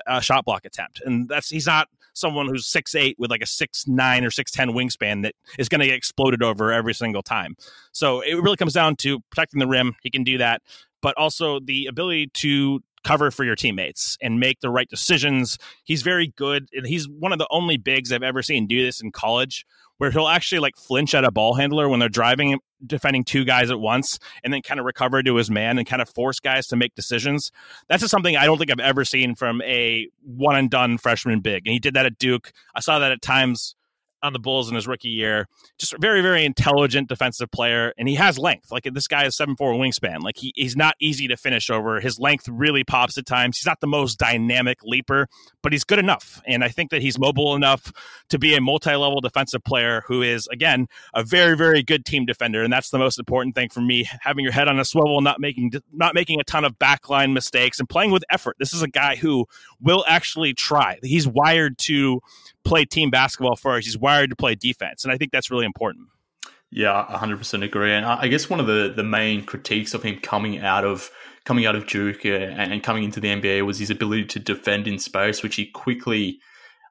a shot block attempt. And that's he's not someone who's six eight with like a six nine or six ten wingspan that is going to get exploded over every single time. So it really comes down to protecting the rim. He can do that, but also the ability to cover for your teammates and make the right decisions. He's very good. He's one of the only bigs I've ever seen do this in college where he'll actually like flinch at a ball handler when they're driving defending two guys at once and then kind of recover to his man and kind of force guys to make decisions. That's just something I don't think I've ever seen from a one and done freshman big. And he did that at Duke. I saw that at times on the Bulls in his rookie year. Just a very, very intelligent defensive player, and he has length. Like this guy is seven four wingspan. Like he, he's not easy to finish over. His length really pops at times. He's not the most dynamic leaper, but he's good enough. And I think that he's mobile enough to be a multi-level defensive player who is, again, a very, very good team defender. And that's the most important thing for me. Having your head on a swivel, not making not making a ton of backline mistakes, and playing with effort. This is a guy who will actually try. He's wired to play team basketball first. He's wired to play defense, and I think that's really important. Yeah, 100% agree. And I guess one of the, the main critiques of him coming out of coming out of Duke uh, and coming into the NBA was his ability to defend in space, which he quickly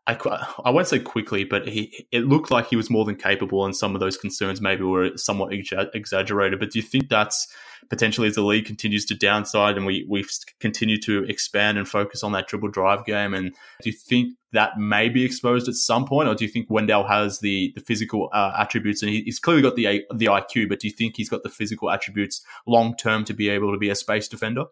I, I won't say quickly, but he it looked like he was more than capable, and some of those concerns maybe were somewhat exaggerated. But do you think that's potentially as the league continues to downside and we we continue to expand and focus on that dribble drive game? And do you think that may be exposed at some point, or do you think Wendell has the the physical uh, attributes and he, he's clearly got the the IQ, but do you think he's got the physical attributes long term to be able to be a space defender?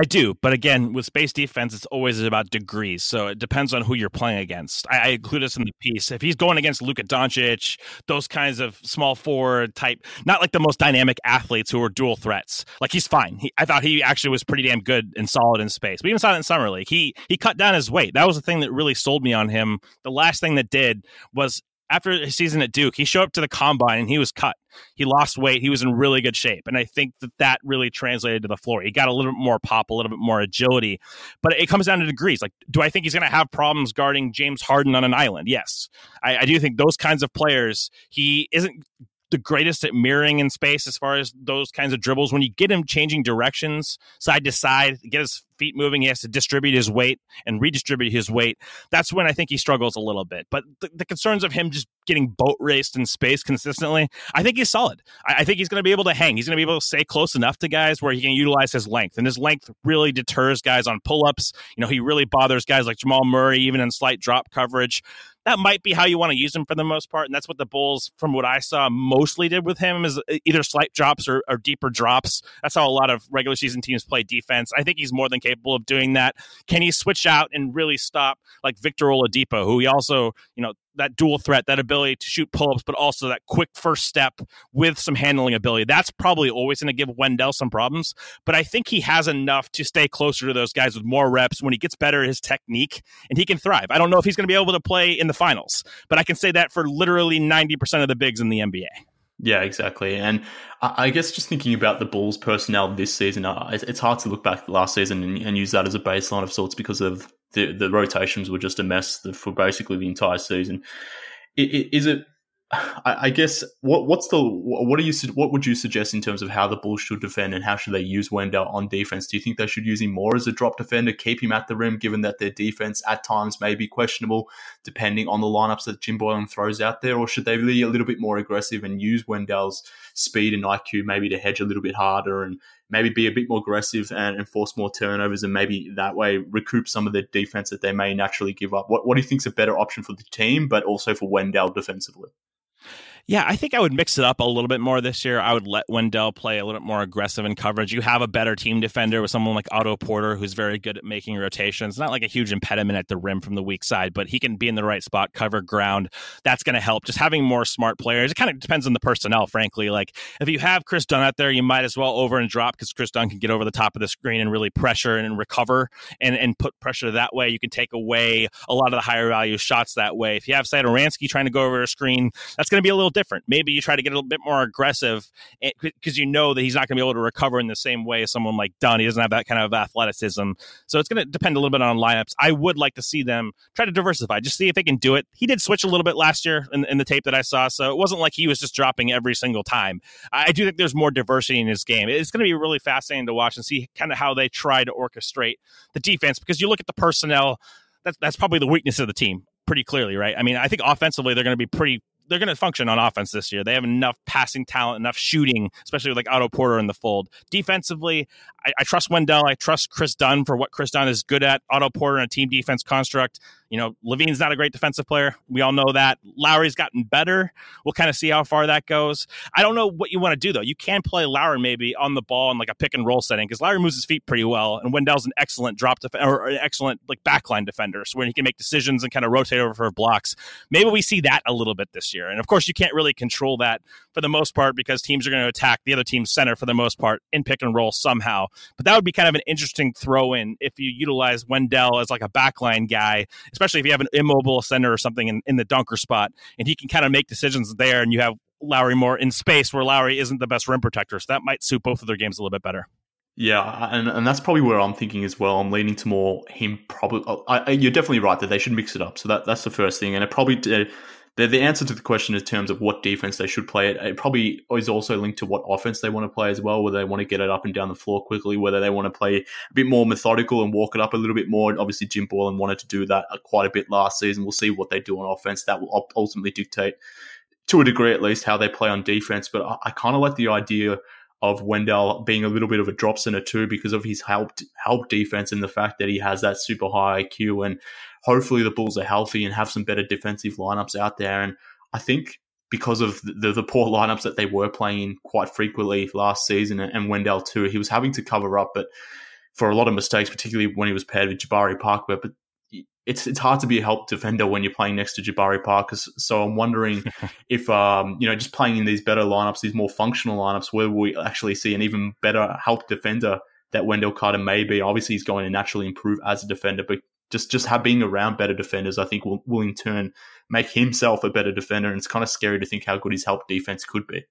I do, but again, with space defense, it's always about degrees. So it depends on who you're playing against. I, I include this in the piece. If he's going against Luka Doncic, those kinds of small forward type, not like the most dynamic athletes who are dual threats. Like he's fine. He, I thought he actually was pretty damn good and solid in space. We even saw it in summer league. He he cut down his weight. That was the thing that really sold me on him. The last thing that did was after his season at Duke, he showed up to the combine and he was cut. He lost weight. He was in really good shape. And I think that that really translated to the floor. He got a little bit more pop, a little bit more agility. But it comes down to degrees. Like, do I think he's going to have problems guarding James Harden on an island? Yes. I, I do think those kinds of players, he isn't the greatest at mirroring in space as far as those kinds of dribbles. When you get him changing directions side to side, get his feet moving, he has to distribute his weight and redistribute his weight. That's when I think he struggles a little bit. But the, the concerns of him just getting boat raced in space consistently, I think he's solid. I, I think he's going to be able to hang. He's going to be able to stay close enough to guys where he can utilize his length. And his length really deters guys on pull ups. You know, he really bothers guys like Jamal Murray, even in slight drop coverage that might be how you want to use him for the most part. And that's what the Bulls, from what I saw, mostly did with him is uh, either slight drops or, or deeper drops. That's how a lot of regular season teams play defense. I think he's more than capable of doing that. Can he switch out and really stop like Victor Oladipo, who he also, you know, that dual threat, that ability to shoot pull ups, but also that quick first step with some handling ability. That's probably always going to give Wendell some problems, but I think he has enough to stay closer to those guys with more reps when he gets better at his technique and he can thrive. I don't know if he's going to be able to play in the finals, but I can say that for literally 90% of the bigs in the NBA. Yeah, exactly. And I guess just thinking about the Bulls' personnel this season, it's hard to look back last season and, use that as a baseline of sorts because of the, the rotations were just a mess for basically the entire season. Is it I, guess what what's the what are you what would you suggest in terms of how the Bulls should defend and how should they use Wendell on defense? Do you think they should use him more as a drop defender, keep him at the rim, given that their defense at times may be questionable, depending on the lineups that Jim Boylen throws out there, or should they be a little bit more aggressive and use Wendell's speed and IQ maybe to hedge a little bit harder and maybe be a bit more aggressive and enforce more turnovers and maybe that way recoup some of the defense that they may naturally give up? What what do you think is a better option for the team, but also for Wendell defensively? Yeah, I think I would mix it up a little bit more this year. I would let Wendell play a little bit more aggressive in coverage. You have a better team defender with someone like Otto Porter, who's very good at making rotations. Not like a huge impediment at the rim from the weak side, but he can be in the right spot, cover ground. That's going to help. Just having more smart players. It kind of depends on the personnel, frankly. Like if you have Kris Dunn out there, you might as well over and drop because Kris Dunn can get over the top of the screen and really pressure and recover and, and put pressure that way. You can take away a lot of the higher value shots that way. If you have Satoransky trying to go over a screen, that's going to be a little different. Maybe you try to get a little bit more aggressive eh, because you know that he's not going to be able to recover in the same way as someone like Dunn. He doesn't have that kind of athleticism. So it's going to depend a little bit on lineups. I would like to see them try to diversify, just see if they can do it. He did switch a little bit last year in, in the tape that I saw, so it wasn't like he was just dropping every single time. I do think there's more diversity in his game. It's going to be really fascinating to watch and see kind of how they try to orchestrate the defense because you look at the personnel. That's, that's probably the weakness of the team pretty clearly, right? I mean, I think offensively they're going to be pretty they're going to function on offense this year. They have enough passing talent, enough shooting, especially with like Otto Porter in the fold. Defensively, I, I, trust Wendell. I trust Kris Dunn for what Kris Dunn is good at. Otto Porter in a team defense construct. You know, LaVine's not a great defensive player. We all know that. Lauri's gotten better. We'll kind of see how far that goes. I don't know what you want to do though. You can play Lauri maybe on the ball in like a pick and roll setting because Lauri moves his feet pretty well, and Wendell's an excellent drop defender or an excellent like backline defender, so where he can make decisions and kind of rotate over for blocks. Maybe we see that a little bit this year. And of course, you can't really control that for the most part because teams are going to attack the other team's center for the most part in pick and roll somehow. But that would be kind of an interesting throw in if you utilize Wendell as like a backline guy, especially if you have an immobile center or something in, in the dunker spot and he can kind of make decisions there and you have Lauri more in space where Lauri isn't the best rim protector. So that might suit both of their games a little bit better. Yeah, and, and that's probably where I'm thinking as well. I'm leaning to more him. Probably, oh, I, you're definitely right that they should mix it up. So that that's the first thing, and it probably uh, the, the answer to the question in terms of what defense they should play, it, it probably is also linked to what offense they want to play as well, whether they want to get it up and down the floor quickly, whether they want to play a bit more methodical and walk it up a little bit more. Obviously, Jim Boylen wanted to do that uh, quite a bit last season. We'll see what they do on offense. That will ultimately dictate, to a degree at least, how they play on defense. But I, I kind of like the idea of Wendell being a little bit of a drop center too because of his help help defense and the fact that he has that super high IQ and hopefully the Bulls are healthy and have some better defensive lineups out there and I think because of the, the poor lineups that they were playing quite frequently last season, and Wendell too, he was having to cover up, but for a lot of mistakes, particularly when he was paired with Jabari Parker. But it's it's hard to be a help defender when you're playing next to Jabari Parker. So I'm wondering if um, you know just playing in these better lineups, these more functional lineups, where we actually see an even better help defender that Wendell Carter may be. Obviously, he's going to naturally improve as a defender, but just just have being around better defenders, I think will, will in turn make himself a better defender. And it's kind of scary to think how good his help defense could be.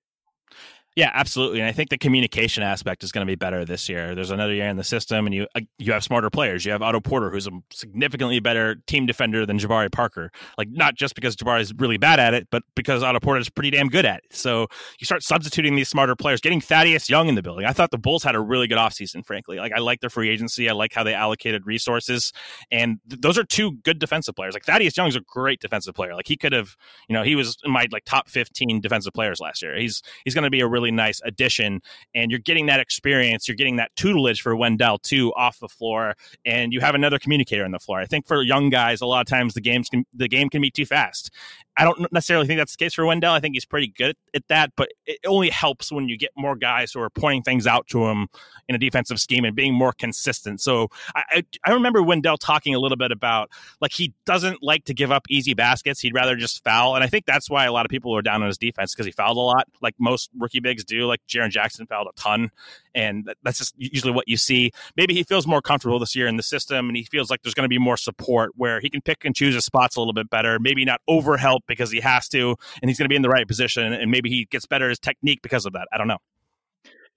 Yeah, absolutely. And I think the communication aspect is going to be better this year. There's another year in the system, and you uh, you have smarter players. You have Otto Porter, who's a significantly better team defender than Jabari Parker. Like not just because Jabari is really bad at it, but because Otto Porter is pretty damn good at it. So you start substituting these smarter players, getting Thaddeus Young in the building. I thought the Bulls had a really good offseason, frankly. Like I like their free agency. I like how they allocated resources, and th- those are two good defensive players. Like Thaddeus Young is a great defensive player. Like he could have, you know, he was my like top 15 defensive players last year. He's he's going to be a really really nice addition. And you're getting that experience, you're getting that tutelage for Wendell too off the floor, and you have another communicator on the floor. I think for young guys, a lot of times the games can the game can be too fast. I don't necessarily think that's the case for Wendell. I think he's pretty good at that, but it only helps when you get more guys who are pointing things out to him in a defensive scheme and being more consistent. So I, I remember Wendell talking a little bit about like he doesn't like to give up easy baskets. He'd rather just foul, and I think that's why a lot of people are down on his defense because he fouled a lot, like most rookie bigs do. Like Jaren Jackson fouled a ton, and that's just usually what you see. Maybe he feels more comfortable this year in the system, and he feels like there's going to be more support where he can pick and choose his spots a little bit better. Maybe not over help because he has to, and he's going to be in the right position, and maybe he gets better his technique because of that. I don't know.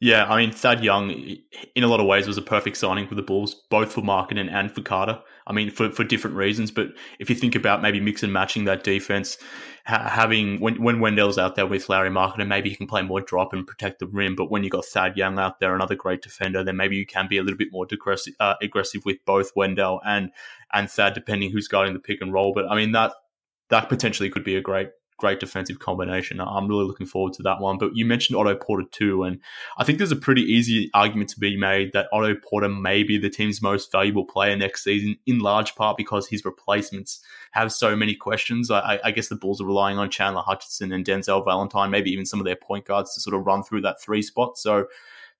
Yeah, I mean, Thad Young, in a lot of ways, was a perfect signing for the Bulls, both for Markkanen and for Carter. I mean, for, for different reasons. But if you think about maybe mix and matching that defense, ha- having when when Wendell's out there with Lauri Markkanen, maybe he can play more drop and protect the rim. But when you got Thad Young out there, another great defender, then maybe you can be a little bit more uh, aggressive with both Wendell and and Thad, depending who's guarding the pick and roll. But I mean that that potentially could be a great great defensive combination. I'm really looking forward to that one. But you mentioned Otto Porter too, and I think there's a pretty easy argument to be made that Otto Porter may be the team's most valuable player next season, in large part because his replacements have so many questions. I, I guess the Bulls are relying on Chandler Hutchison and Denzel Valentine, maybe even some of their point guards to sort of run through that three spot. So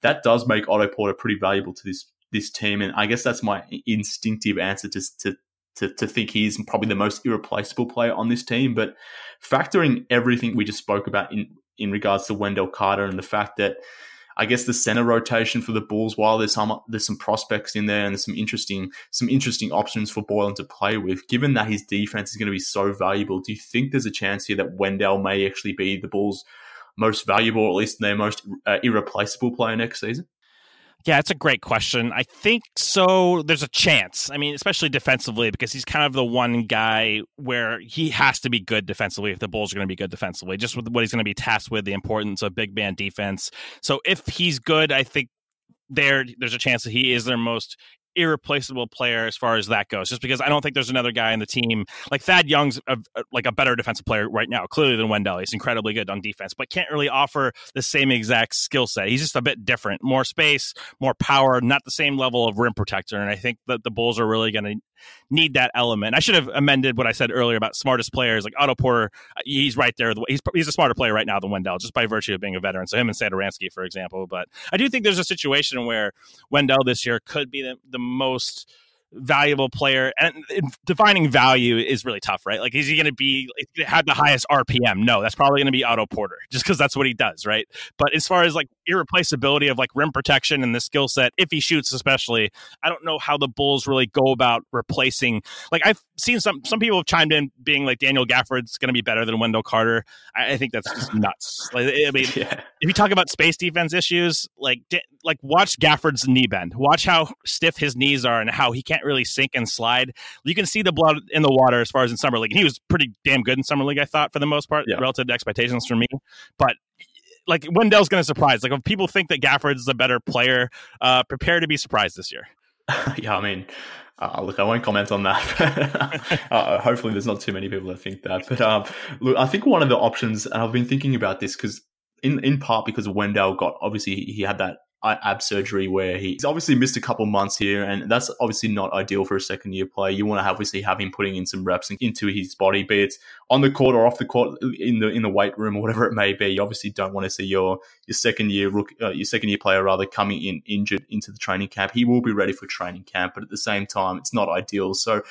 that does make Otto Porter pretty valuable to this this team, and I guess that's my instinctive answer to, to to, to think he's probably the most irreplaceable player on this team. But factoring everything we just spoke about in, in regards to Wendell Carter and the fact that I guess the center rotation for the Bulls, while there's some there's some prospects in there and there's some interesting some interesting options for Boylen to play with. Given that his defense is going to be so valuable, do you think there's a chance here that Wendell may actually be the Bulls' most valuable, or at least their most uh, irreplaceable player next season? Yeah, it's a great question. I think so. There's a chance. I mean, especially defensively, because he's kind of the one guy where he has to be good defensively if the Bulls are going to be good defensively, just with what he's going to be tasked with, the importance of big man defense. So if he's good, I think there there's a chance that he is their most irreplaceable player as far as that goes. Just because I don't think there's another guy in the team like Thad Young's a, like a better defensive player right now, clearly than Wendell. He's incredibly good on defense, but can't really offer the same exact skill set. He's just a bit different, more space, more power, not the same level of rim protector. And I think that the Bulls are really going to need that element. I should have amended what I said earlier about smartest players like Otto Porter. He's right there. He's he's a smarter player right now than Wendell, just by virtue of being a veteran. So him and Satoransky, for example. But I do think there's a situation where Wendell this year could be the, the most valuable player and defining value is really tough right? Like is he going to be have the highest rpm no that's probably going to be otto porter just because that's what he does right? But as far as like irreplaceability of like rim protection and the skill set if he shoots especially i don't know how the bulls really go about replacing like i've seen some some people have chimed in being like daniel gafford's going to be better than wendell carter. I, I think that's just nuts. Like i mean yeah. if you talk about space defense issues like like watch gafford's knee bend. Watch how stiff his knees are and how he can't can't really sink and slide. You can see the blood in the water as far as in summer league. And he was pretty damn good in summer league, I thought, for the most part, yeah. relative to expectations for me. But like Wendell's going to surprise. Like if people think that Gafford's a better player, uh, prepare to be surprised this year. yeah, I mean, uh, look, I won't comment on that. uh, hopefully, there's not too many people that think that. But um, look, I think one of the options, and I've been thinking about this because, in in part because Wendell got obviously he had that ab surgery where he's obviously missed a couple months here, and that's obviously not ideal for a second year player. You want to obviously have him putting in some reps into his body, be it on the court or off the court in the in the weight room or whatever it may be. You obviously don't want to see your your second year rook, uh, your second year player rather coming in injured into the training camp. He will be ready for training camp, but at the same time, it's not ideal. So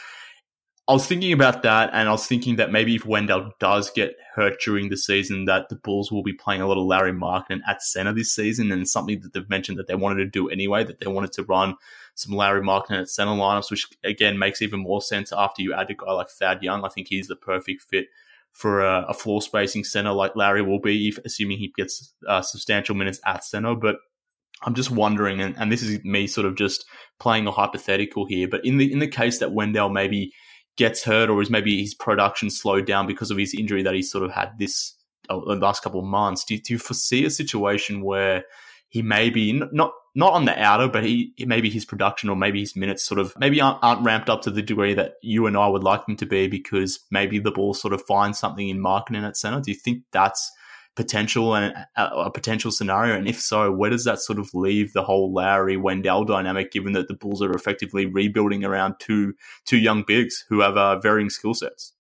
I was thinking about that, and I was thinking that maybe if Wendell does get hurt during the season, that the Bulls will be playing a lot of Lauri Markkanen at center this season, and something that they've mentioned that they wanted to do anyway, that they wanted to run some Lauri Markkanen at center lineups, which again makes even more sense after you add a guy like Thad Young. I think he's the perfect fit for a, a floor spacing center like Lauri will be, if, assuming he gets uh, substantial minutes at center. But I'm just wondering, and, and this is me sort of just playing a hypothetical here, but in the in the case that Wendell maybe gets hurt or is maybe his production slowed down because of his injury that he sort of had this uh, last couple of months. Do you, do you foresee a situation where he may be not not on the outer, but he maybe his production or maybe his minutes sort of maybe aren't, aren't ramped up to the degree that you and I would like them to be because maybe the ball sort of finds something in Markkanen at center. Do you think that's potential and a, potential scenario? And if so, where does that sort of leave the whole Lauri Wendell dynamic, given that the Bulls are effectively rebuilding around two two young bigs who have uh, varying skill sets?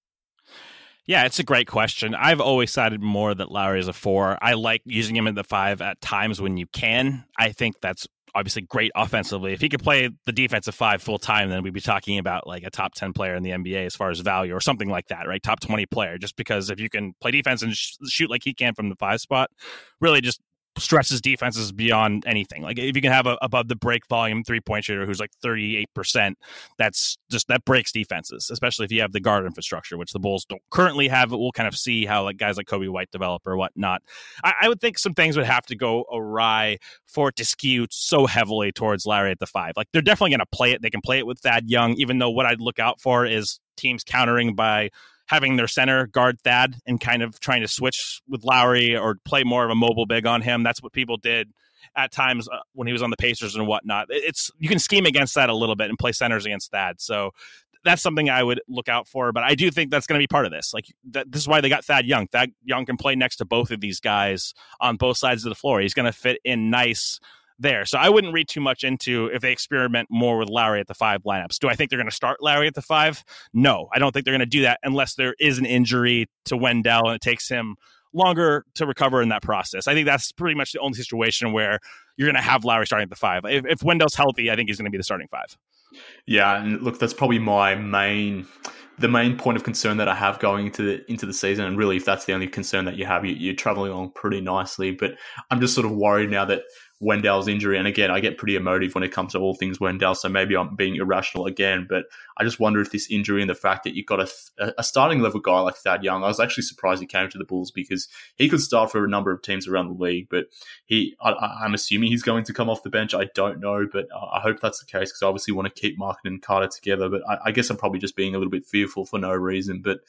Yeah, it's a great question. I've always sided more that Lauri is a four. I like using him in the five at times when you can. I think that's obviously great offensively. If he could play the defensive five full time, then we'd be talking about like a top 10 player in the NBA as far as value or something like that, right? Top 20 player, just because if you can play defense and sh- shoot like he can from the five spot, really just stresses defenses beyond anything. Like if you can have a above the break volume three point shooter who's like 38%, that's just that breaks defenses, especially if you have the guard infrastructure, which the Bulls don't currently have. We'll kind of see how like guys like Coby White develop or whatnot. I, I would think some things would have to go awry for it to skew so heavily towards Lauri at the five. Like they're definitely going to play it. They can play it with Thad Young, even though what I'd look out for is teams countering by having their center guard Thad and kind of trying to switch with Lauri or play more of a mobile big on him. That's what people did at times uh, when he was on the Pacers and whatnot. It's you can scheme against that a little bit and play centers against Thad. So that's something I would look out for. But I do think that's going to be part of this. Like this is why they got Thad Young. Thad Young can play next to both of these guys on both sides of the floor. He's going to fit in nice there. So I wouldn't read too much into if they experiment more with Lauri at the five lineups. Do I think they're going to start Lauri at the five? No, I don't think they're going to do that unless there is an injury to Wendell and it takes him longer to recover in that process. I think that's pretty much the only situation where you're going to have Lauri starting at the five. If, if Wendell's healthy, I think he's going to be the starting five. Yeah, and look, that's probably my main the main point of concern that I have going into the into the season, and really, if that's the only concern that you have, you, are traveling along pretty nicely. But I'm just sort of worried now that Wendell's injury. And again, I get pretty emotive when it comes to all things Wendell, so maybe I'm being irrational again. But I just wonder if this injury and the fact that you've got a, a starting level guy like Thad Young, I was actually surprised he came to the Bulls because he could start for a number of teams around the league. But he, I, am assuming he's going to come off the bench. I don't know, but I hope that's the case because I obviously want to keep Markkanen and Carter together. But I, I, guess I'm probably just being a little bit fearful for no reason. But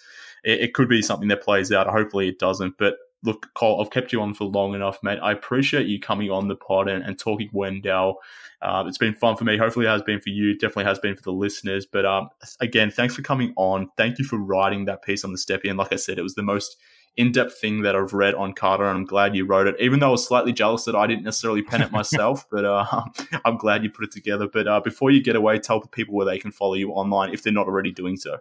it, it could be something that plays out. Hopefully it doesn't. But look, Cole, I've kept you on for long enough, mate. I appreciate you coming on the pod and, and talking Wendell. Uh, it's been fun for me. Hopefully, it has been for you. Definitely has been for the listeners. But um, again, thanks for coming on. Thank you for writing that piece on the Stepien. Like I said, it was the most in-depth thing that I've read on Carter, and I'm glad you wrote it. Even though I was slightly jealous that I didn't necessarily pen it myself, but uh, I'm glad you put it together. But uh, before you get away, tell the people where they can follow you online if they're not already doing so.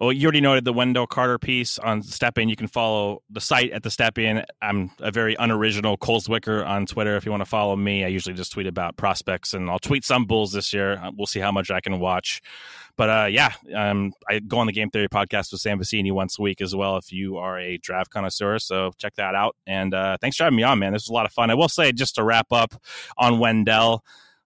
Well, you already noted the Wendell Carter piece on Stepien. You can follow the site at the Stepien. I'm a very unoriginal Cole Zwicker on Twitter. If you want to follow me, I usually just tweet about prospects, and I'll tweet some Bulls this year. Uh, we'll see how much I can watch. But uh, yeah, um, I go on the Game Theory podcast with Sam Vecenie once a week as well. If you are a draft connoisseur, so check that out. And uh, thanks for having me on, man. This was a lot of fun. I will say, just to wrap up on Wendell,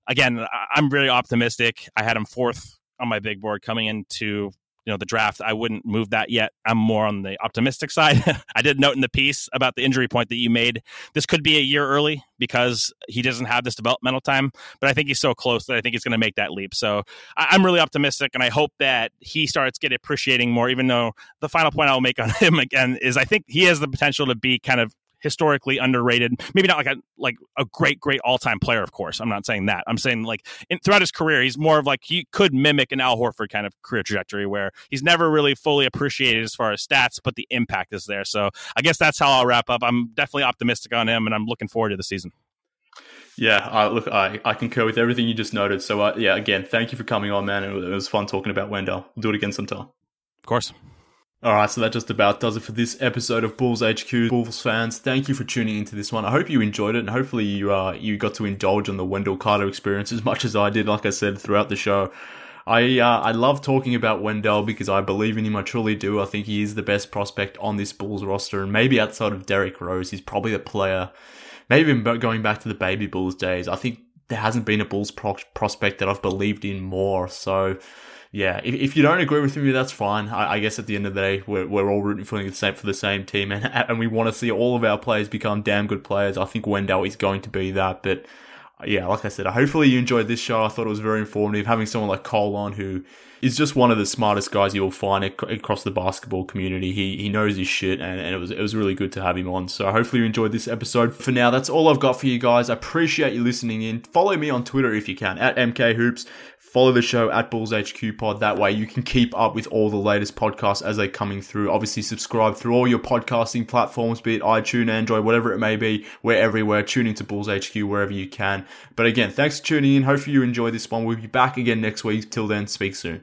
again, I'm really optimistic. I had him fourth on my big board coming into you know the draft i wouldn't move that yet. I'm more on the optimistic side. I did note in the piece about the injury point that you made. This could be a year early because he doesn't have this developmental time but i think he's so close that i think he's going to make that leap. So I- am really optimistic and i hope that he starts getting appreciating more even though the final point i'll make on him again is i think he has the potential to be kind of historically underrated. Maybe not like a like a great great all time player. Of course, I'm not saying that. I'm saying like in, throughout his career, he's more of like he could mimic an Al Horford kind of career trajectory where he's never really fully appreciated as far as stats, but the impact is there. So I guess that's how I'll wrap up. I'm definitely optimistic on him, and I'm looking forward to the season. Yeah, uh, look, I, I concur with everything you just noted. So, uh, yeah, again, thank you for coming on, man. It was fun talking about Wendell. We'll do it again sometime. Of course. All right, so that just about does it for this episode of Bulls HQ. Bulls fans, thank you for tuning into this one. I hope you enjoyed it, and hopefully you uh, you got to indulge on the Wendell Carter experience as much as I did. Like I said throughout the show, I uh, I love talking about Wendell because I believe in him. I truly do. I think he is the best prospect on this Bulls roster, and maybe outside of Derrick Rose, he's probably the player. Maybe even going back to the baby Bulls days, I think there hasn't been a Bulls pro- prospect that I've believed in more. So yeah, if, if you don't agree with me, that's fine. I, I, guess at the end of the day, we're, we're all rooting for the same for the same team, and and we want to see all of our players become damn good players. I think Wendell is going to be that, but yeah, like I said, hopefully you enjoyed this show. I thought it was very informative. Having someone like Cole on who is just one of the smartest guys you'll find across the basketball community. He he knows his shit, and, and it was it was really good to have him on. So hopefully you enjoyed this episode. For now, that's all I've got for you guys. I appreciate you listening in. Follow me on Twitter if you can at MK Hoops. Follow the show at Bulls HQ Pod. That way you can keep up with all the latest podcasts as they're coming through. Obviously, subscribe through all your podcasting platforms, be it iTunes, Android, whatever it may be. We're everywhere. Tune into Bulls HQ wherever you can. But again, thanks for tuning in. Hopefully you enjoy this one. We'll be back again next week. Till then, speak soon.